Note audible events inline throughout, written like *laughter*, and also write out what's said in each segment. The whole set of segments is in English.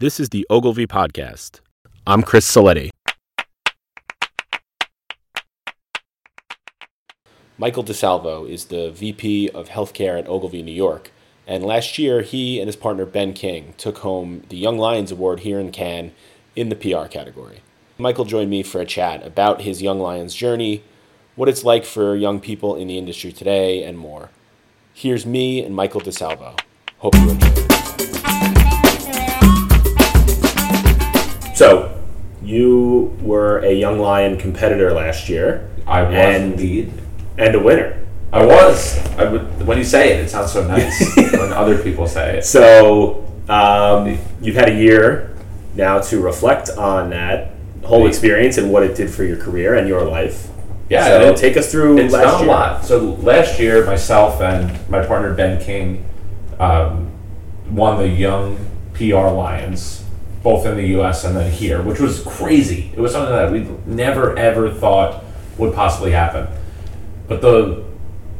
This is the Ogilvy Podcast. I'm Chris Saletti. Michael DiSalvo is the VP of Healthcare at Ogilvy, New York. And last year, he and his partner Ben King took home the Young Lions Award here in Cannes in the PR category. Michael joined me for a chat about his Young Lions journey, what it's like for young people in the industry today, and more. Here's me and Michael DiSalvo. Hope you enjoy. You were a Young Lion competitor last year. I was And- indeed. And a winner. I was. I would, when you say it, it sounds so nice. *laughs* when other people say it. So, um, you've had a year now to reflect on that whole experience and what it did for your career and your life. Yeah, So, take us through It's last done a lot. So last year, myself and my partner Ben King um, won the Young PR Lions, both in the U.S. and then here, which was crazy. It was something that we never ever thought would possibly happen. But the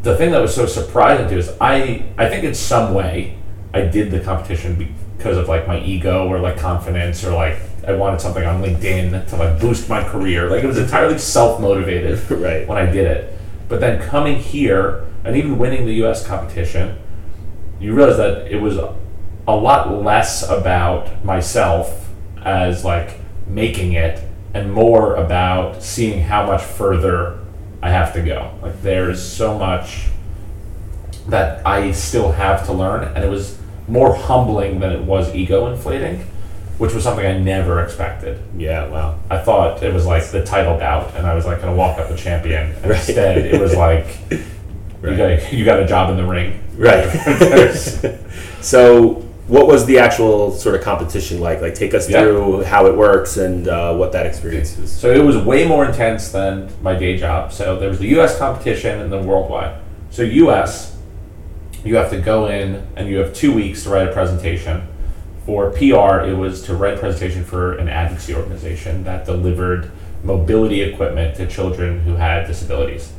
the thing that was so surprising to us, I I think in some way I did the competition because of like my ego or like confidence or like I wanted something on LinkedIn to like boost my career. Like it was entirely self motivated *laughs* Right. when I did it. But then coming here and even winning the U.S. competition, you realize that it was a lot less about myself as like making it and more about seeing how much further I have to go. Like there's so much that I still have to learn and it was more humbling than it was ego inflating, which was something I never expected. Yeah, wow. I thought it was like the title bout, and I was like going to walk up the champion. *laughs* And Right. Instead, it was like you got you got a job in the ring. Right. *laughs* *laughs* so, what was the actual sort of competition like? Like, take us Yeah. through how it works and uh, what that experience is. So it was way more intense than my day job. So there was the U.S. competition and then worldwide. So U.S. You have to go in and you have two weeks to write a presentation. For PR, it was to write a presentation for an advocacy organization that delivered mobility equipment to children who had disabilities.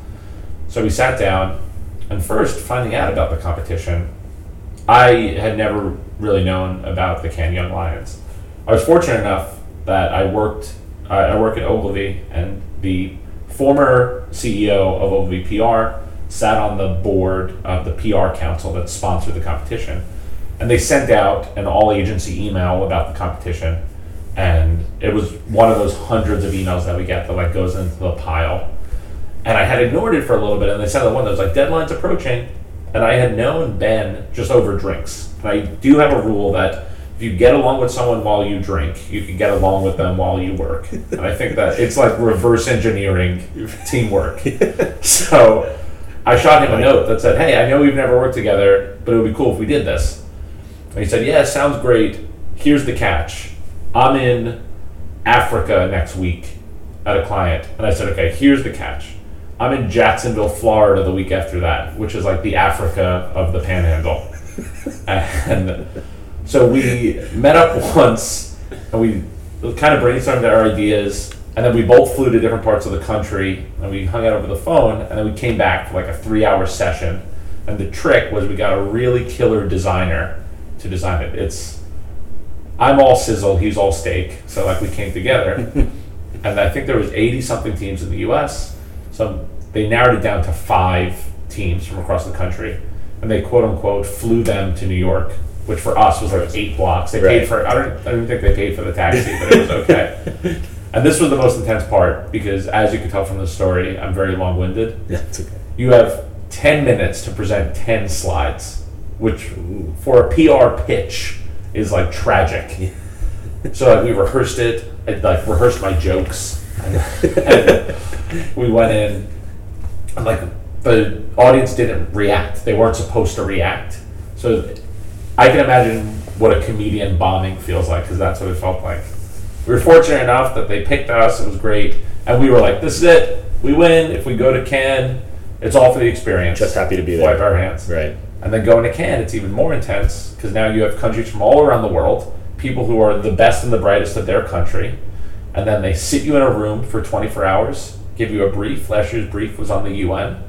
So we sat down, and first, finding out about the competition, I had never really known about the Cannes Young Lions. I was fortunate enough that I worked, uh, I work at Ogilvy, and the former CEO of Ogilvy PR sat on the board of the PR council that sponsored the competition. And they sent out an all agency email about the competition. And it was one of those hundreds of emails that we get that like goes into the pile and I had ignored it for a little bit, and they sent the one that was like deadlines approaching, and I had known Ben just over drinks. And I do have a rule that if you get along with someone while you drink, you can get along with them while you work. And I think that it's like reverse engineering teamwork. so I shot him a note that said, "Hey, I know we've never worked together, but it would be cool if we did this." And he said, "Yeah, sounds great. Here's the catch. I'm in Africa next week at a client." And I said, "Okay, here's the catch. I'm in Jacksonville, Florida the week after that, which is like the Africa of the Panhandle." *laughs* and so we met up once and we kind of brainstormed our ideas and then we both flew to different parts of the country and we hung out over the phone and then we came back for like a three hour session. And the trick was we got a really killer designer to design it. It's i'm all sizzle he's all steak so like we came together. *laughs* And i think there was 80 something teams in the us so they narrowed it down to five teams from across the country and they quote unquote flew them to new york which for us was like eight blocks they Right. paid for i don't i don't think they paid for the taxi but it was okay *laughs* and this was the most intense part because as you can tell from the story i'm very long-winded Yeah, it's okay. you have 10 minutes to present 10 slides, which for a PR pitch is like tragic. *laughs* so like, we rehearsed it, I like rehearsed my jokes. *laughs* and we went in, and like the audience didn't react. They weren't supposed to react. So I can imagine what a comedian bombing feels like because that's what it felt like. We were fortunate enough that they picked us. It was great, and we were like, "This is it. We win. If we go to Cannes, it's all for the experience." Just happy to be there. Wipe our hands. Right. And then going to Cannes, it's even more intense because now you have countries from all around the world, people who are the best and the brightest of their country, and then they sit you in a room for 24 hours, give you a brief. Last year's brief was on the UN,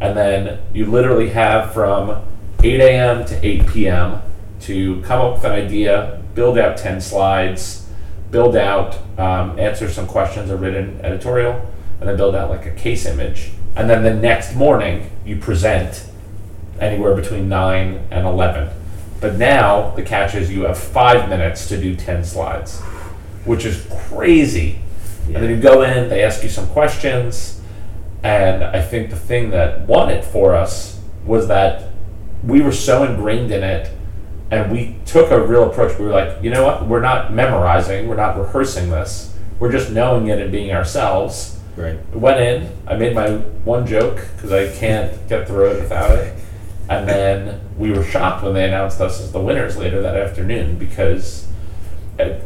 and then you literally have from 8 a.m. to 8 p.m. to come up with an idea, build out 10 slides, build out, um, answer some questions, a written editorial, and then build out like a case image. And then the next morning, you present anywhere between 9 and 11. But now the catch is you have five minutes to do 10 slides, which is crazy. And then you go in, they ask you some questions. And I think the thing that won it for us was that we were so ingrained in it and we took a real approach. We were like, you know what? We're not memorizing, we're not rehearsing this. We're just knowing it and being ourselves. Right. Went in, I made my one joke because I can't get through it without it. And then we were shocked when they announced us as the winners later that afternoon because it,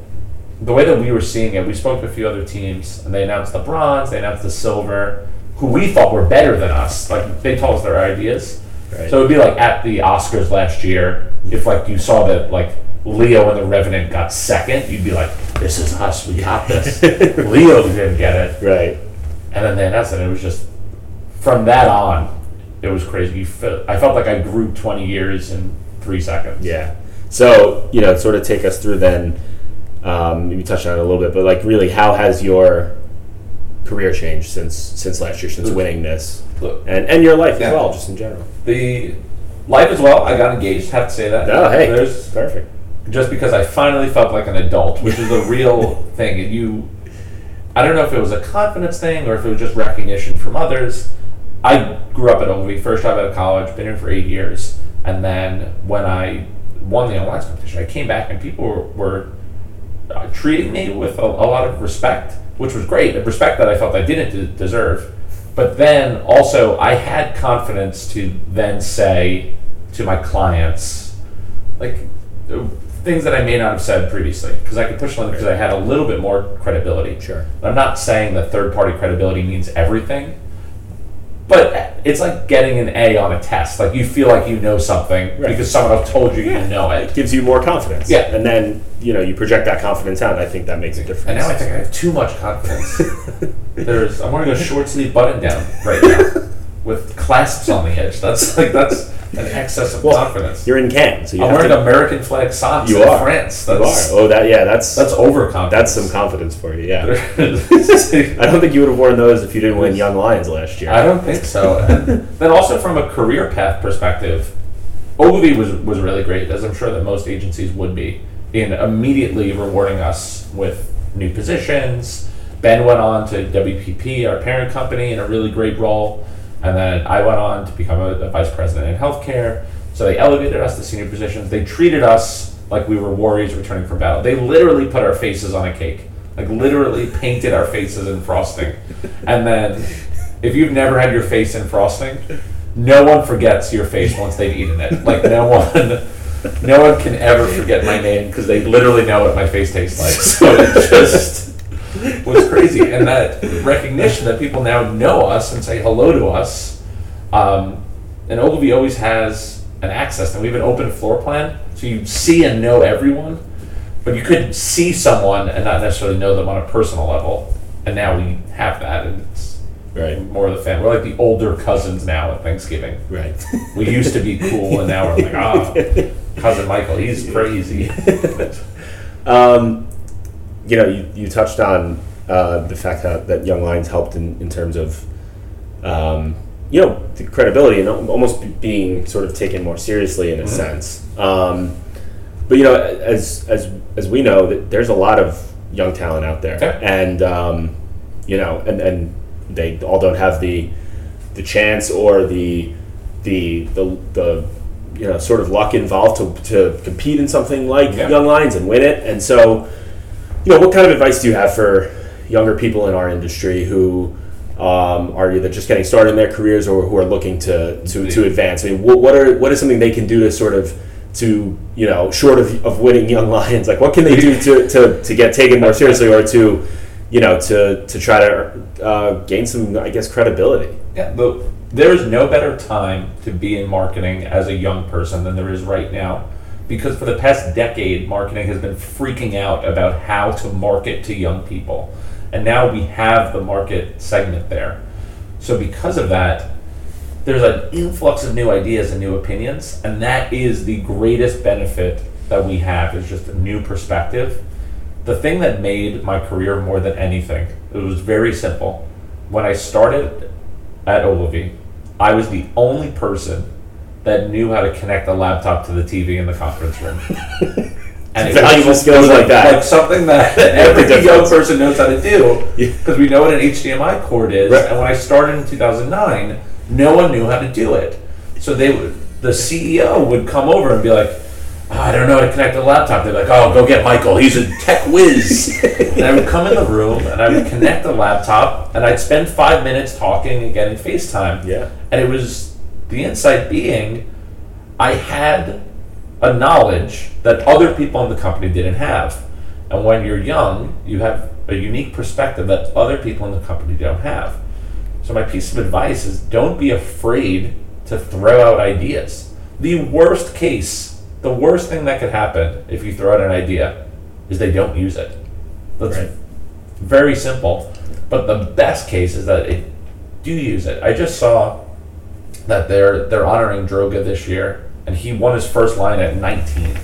the way that we were seeing it, we spoke to a few other teams and they announced the bronze, they announced the silver, who we thought were better than us. Like they told us their ideas. Right. So it would be like at the Oscars last year, if like you saw that like Leo and the Revenant got second, you'd be like, "This is us, we got this." *laughs* Leo didn't get it, Right. and then they announced it. It was just from that on, it was crazy. You felt, I felt like I grew twenty years in three seconds. Yeah. So you know, sort of take us through then. Um, maybe touch on it a little bit, but like, really, how has your career changed since since last year, since winning this, Look, and and your life Yeah. as well, just in general? the life as well. I got engaged. Have to say that. Oh, hey, There's perfect. just because I finally felt like an adult, which is a *laughs* real thing. And you, I don't know if it was a confidence thing or if it was just recognition from others. I grew up at Ogilvy, first job out of college, been here for eight years, and then when I won the online competition, I came back and people were, were uh, treating me with a, a lot of respect, which was great, a respect that I felt I didn't de- deserve. But then also, I had confidence to then say to my clients, like uh, things that I may not have said previously, because I could push them because I had a little bit more credibility. Sure. I'm not saying that third party credibility means everything, but it's like getting an A on a test. Like you feel like you know something Right. because someone else told you you know It it. gives you more confidence. Yeah. And then you know you project that confidence out. And I think that makes a difference. And now I think I have too much confidence. *laughs* There's I'm wearing a short sleeve button down right now *laughs* with clasps on the edge. That's like that's an excess of Well, confidence. You're in Cannes, so you I'm wearing to. American flag socks You in are. France. you are. Oh, that yeah. That's that's overconfidence. that's some confidence for you. Yeah. I *laughs* I don't think you would have worn those if you didn't win Young Lions last year. I don't think so. And *laughs* then also from a career path perspective, Ogilvy was was really great, as I'm sure that most agencies would be, in immediately rewarding us with new positions. Ben went on to WPP, our parent company, in a really great role, and then I went on to become a, a vice president in healthcare. So they elevated us to senior positions. They treated us like we were warriors returning from battle. They literally put our faces on a cake, like literally painted our faces in frosting, and then if you've never had your face in frosting, no one forgets your face once they've eaten it. Like no *laughs* one, no one can ever forget my name because they literally know what my face tastes like. So it just *laughs* was crazy, and that recognition that people now know us and say hello to us. Um, and Ogilvy always has an access, and we have an open floor plan, so you see and know everyone. But you could see someone and not necessarily know them on a personal level, and now we have that, and it's Right. more of the family. We're like the older cousins now at Thanksgiving. Right. We used to be cool, and now we're like, *laughs* ah, cousin Michael, he's crazy. *laughs* Um, you know, you, you touched on uh, the fact that, that Young Lions helped in, in terms of, um, you know, the credibility and almost being sort of taken more seriously in a sense. Um, but you know, as as as we know, that there's a lot of young talent out there, Yeah. and um, you know, and, and they all don't have the the chance or the the the the you know sort of luck involved to, to compete in something like Yeah. Young Lions and win it. And so, you know, what kind of advice do you have for younger people in our industry who um, are either just getting started in their careers or who are looking to to, to advance? I mean, what, what are what is something they can do to sort of to you know short of, of winning Young *laughs* Lions, like what can they do to, to, to get taken more seriously or to you know to to try to uh, gain some I guess credibility? Yeah, but there is no better time to be in marketing as a young person than there is right now. Because for the past decade, marketing has been freaking out about how to market to young people. And now we have the market segment there. So, because of that, there's an influx of new ideas and new opinions, and that is the greatest benefit that we have is just a new perspective. The thing that made my career more than anything, it was very simple. When I started at Ogilvy, I was the only person that knew how to connect a laptop to the TV in the conference room. *laughs* And valuable skills like, like, that, like something that *laughs* every young person knows how to do, because we know what an HDMI cord is. Right. And when I started in 2009, no one knew how to do it. So they would, the CEO would come over and be like, oh, I don't know how to connect a laptop. They're like, oh, go get Michael. He's a tech whiz. *laughs* and I would come in the room and I would connect the laptop and I'd spend five minutes talking and getting FaceTime. Yeah. And it was the insight being I had a knowledge that other people in the company didn't have. And when you're young, you have a unique perspective that other people in the company don't have. So my piece of advice is don't be afraid to throw out ideas. The worst case the worst thing that could happen if you throw out an idea is they don't use it. That's right. very simple. But the best case is that they do use it. I just saw that they're they're honoring Droga this year, and he won his first Lion at 19.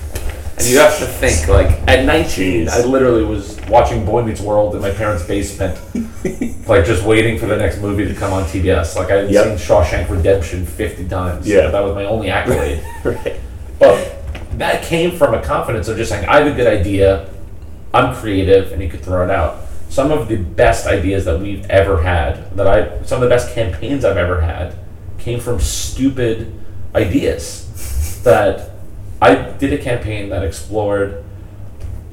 And you have to think, like, at 19, Jeez. I literally was watching Boy Meets World in my parents' basement, *laughs* like, just waiting for the next movie to come on TBS. Like, I had yep. seen Shawshank Redemption 50 times. Yeah. That was my only accolade. *laughs* right. But that came from a confidence of just saying, I have a good idea, I'm creative, and you could throw it out. Some of the best ideas that we've ever had, that I, some of the best campaigns I've ever had, came from stupid ideas. that I did a campaign that explored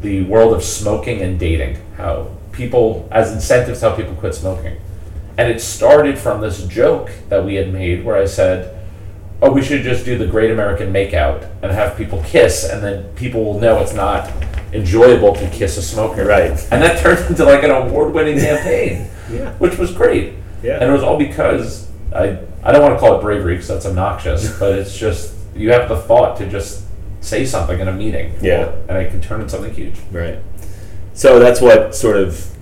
the world of smoking and dating, how people, as incentives, how people quit smoking. And it started from this joke that we had made where I said, oh, we should just do the Great American Makeout and have people kiss, and then people will know it's not enjoyable to kiss a smoker. Right. And that turned into like an award-winning campaign, yeah. which was great. Yeah. And it was all because I I don't want to call it bravery because that's obnoxious, *laughs* but it's just you have the thought to just say something in a meeting. Yeah. And it can turn into something huge. Right. So that's what sort of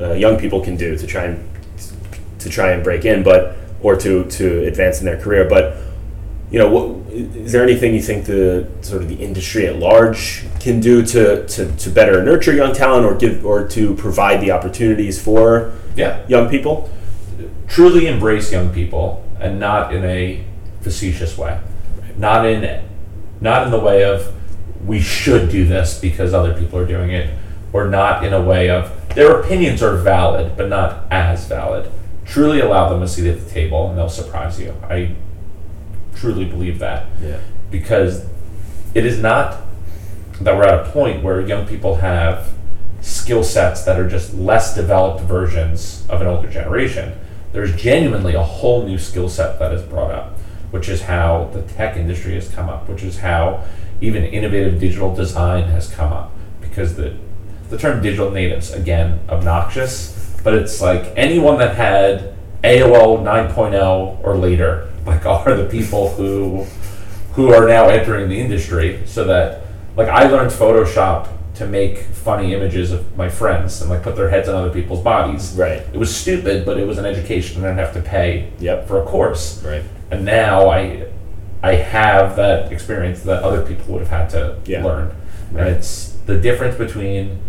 uh, young people can do to try and to try and break in, but or to to advance in their career, but you know, what, is there anything you think the sort of the industry at large can do to, to, to better nurture young talent or give or to provide the opportunities for yeah. young people? Truly embrace young people and not in a facetious way. Not in not in the way of we should do this because other people are doing it, or not in a way of their opinions are valid but not as valid. Truly allow them a seat at the table and they'll surprise you. I truly believe that. Yeah. Because it is not that we're at a point where young people have skill sets that are just less developed versions of an older generation. There's genuinely a whole new skill set that is brought up, which is how the tech industry has come up, which is how even innovative digital design has come up. Because the the term digital natives, again, obnoxious, but it's like anyone that had AOL 9.0 or later like *laughs* are the people who who are now entering the industry so that like I learned Photoshop to make funny images of my friends and like put their heads on other people's bodies. Right. It was stupid, but it was an education. And I didn't have to pay yep. for a course. Right. And now I I have that experience that other people would have had to yeah. learn. Right. And it's the difference between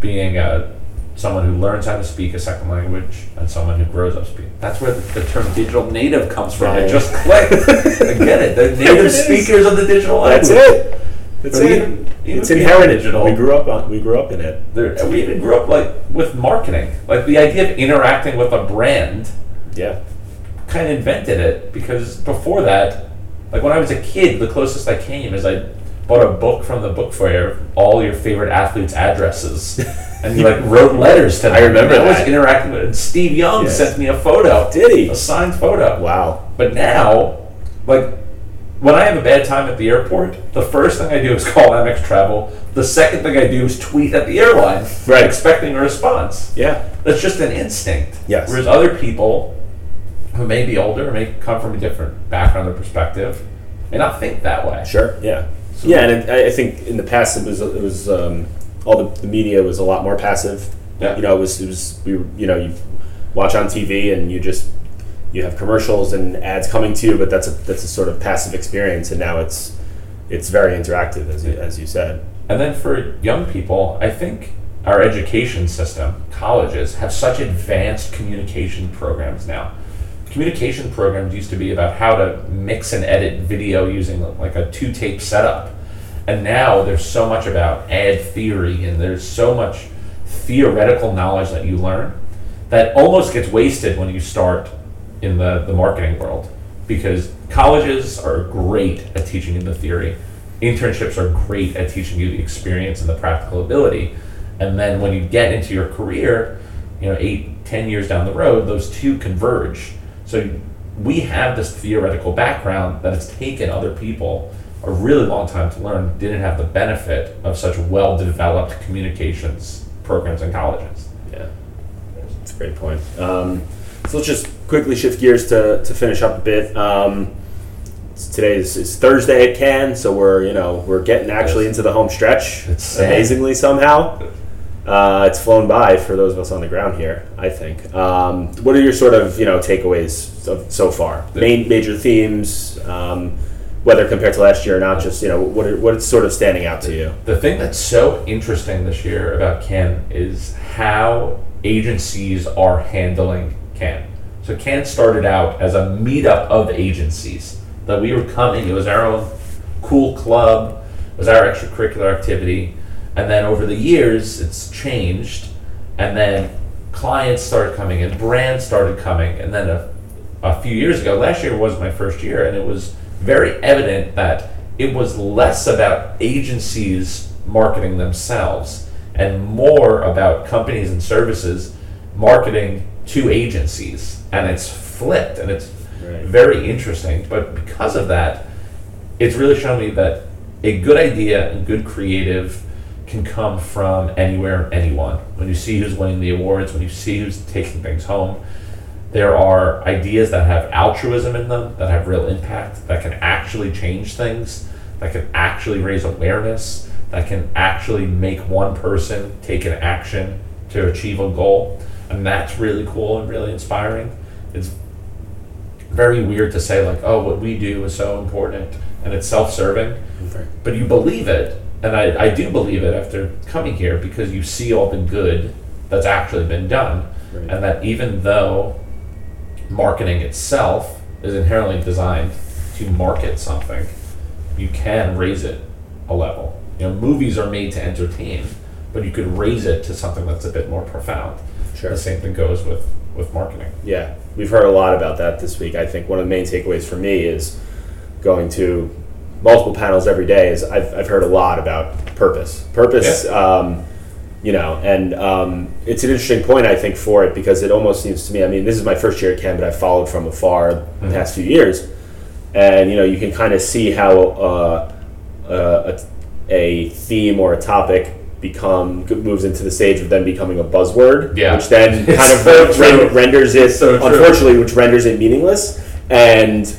being a someone who learns how to speak a second language and someone who grows up speaking. That's where the, the term digital native comes from. Right. It just clicked. I get it. The *laughs* native speakers of the digital language. That's it. That's it. Even, even it's inherited. Digital, we grew up on. We grew up in it. There, we even grew up like with marketing, like the idea of interacting with a brand. Yeah. Kind of invented it because before that, like when I was a kid, the closest I came is I bought a book from the book fair, all your favorite athletes' addresses. *laughs* and he like wrote letters to them. I remember that. was interacting with. Steve Young yes. sent me a photo. Did he? A signed photo. Wow. But now, like, when I have a bad time at the airport, the first thing I do is *laughs* call Amex Travel. The second thing I do is tweet at the airline, right, expecting a response. Yeah, that's just an instinct. Yes. Whereas other people who may be older, may come from a different background or perspective, may not think that way. Sure. Yeah. So yeah, and it, I think in the past it was it was. Um, all the, the media was a lot more passive. Yeah. You know, it was it was we were, you know you watch on TV and you just you have commercials and ads coming to you, but that's a that's a sort of passive experience. And now it's it's very interactive, as you, as you said. And then for young people, I think our education system, colleges, have such advanced communication programs now. Communication programs used to be about how to mix and edit video using like a two tape setup. And now there's so much about ad theory and there's so much theoretical knowledge that you learn that almost gets wasted when you start in the, the marketing world. Because colleges are great at teaching you the theory. Internships are great at teaching you the experience and the practical ability. And then when you get into your career you know eight ten years down the road those two converge. So we have this theoretical background that has taken other people a really long time to learn didn't have the benefit of such well developed communications programs in colleges. Yeah, that's a great point. Um, so let's just quickly shift gears to, to finish up a bit. Um, today is, is Thursday at Cannes, so we're you know we're getting actually into the home stretch. Amazingly somehow. Uh, it's flown by for those of us on the ground here. I think. Um, what are your sort of you know takeaways of, so far? Main major themes, um, whether compared to last year or not. Just you know what are, what's sort of standing out to you? The thing that's so interesting this year about Cannes is how agencies are handling Cannes. So Cannes started out as a meetup of agencies that we were coming. It was our own cool club. It was our extracurricular activity, and then over the years, it's changed. And then clients started coming and brands started coming, and then a, a few years ago, last year was my first year, and it was very evident that it was less about agencies marketing themselves and more about companies and services marketing to agencies. And it's flipped and it's Right. very interesting. But because of that, it's really shown me that a good idea and good creative can come from anywhere and anyone. When you see who's winning the awards, when you see who's taking things home, there are ideas that have altruism in them, that have real impact, that can actually change things, that can actually raise awareness, that can actually make one person take an action to achieve a goal. And that's really cool and really inspiring. It's very weird to say, like, oh, what we do is so important and it's self serving but you believe it and I, I do believe it after coming here because you see all the good that's actually been done. Right. and that even though marketing itself is inherently designed to market something you can raise it a level. You know movies are made to entertain but you could raise it to something that's a bit more profound Sure. the same thing goes with with marketing Yeah, we've heard a lot about that this week. I think one of the main takeaways for me is going to multiple panels every day. Is I've, I've heard a lot about purpose, purpose. Um, you know, and um, it's an interesting point I think for it because it almost seems to me. I mean, this is my first year at Cannes, but I've followed from afar the past few years, and you know, you can kind of see how uh, uh, a, a theme or a topic become moves into the stage of then becoming a buzzword, Yeah. which then It's *laughs* kind of so true. renders it so true. unfortunately, which renders it meaningless. And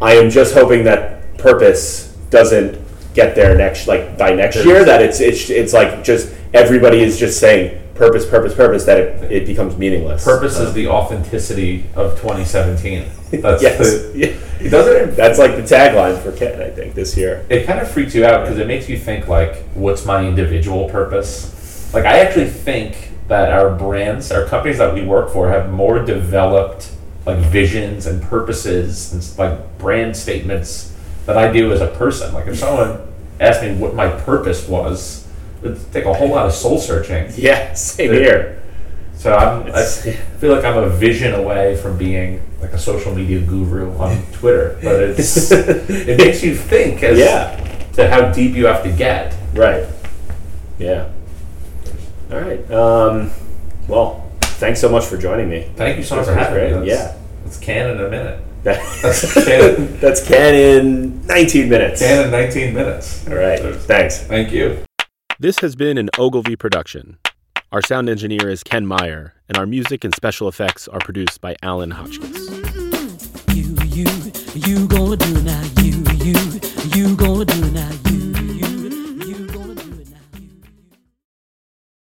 I am just hoping that purpose doesn't get there next, like by next There's- year. That it's it's it's like just everybody is just saying purpose, purpose, purpose. That it, it becomes meaningless. purpose is the authenticity of 2017 *laughs* that's yes, the, yeah. it doesn't That's like the tagline for Cannes, I think, this year. it kind of freaks you out because it makes you think like what's my individual purpose like i actually think that our brands our companies that we work for have more developed like visions and purposes and like brand statements than i do as a person like if someone asked me what my purpose was it would take a whole lot of soul searching *laughs* Yeah, same here. So i'm I feel like i'm a vision away from being like a social media guru on twitter but *laughs* it's it makes you think as Yeah. to how deep you have to get. Right. Yeah. All right. Um, well, thanks so much for joining me. Thank you so much for was having me. That's, yeah. It's can in a minute. *laughs* That's Canon. That's Cannes in 19 minutes. Cannes in 19 minutes. All right. Thanks. Thank you. This has been an Ogilvy production. Our sound engineer is Ken Meyer, and our music and special effects are produced by Alan Hotchkiss. You, you, you gonna do now. You, you, you gonna do now.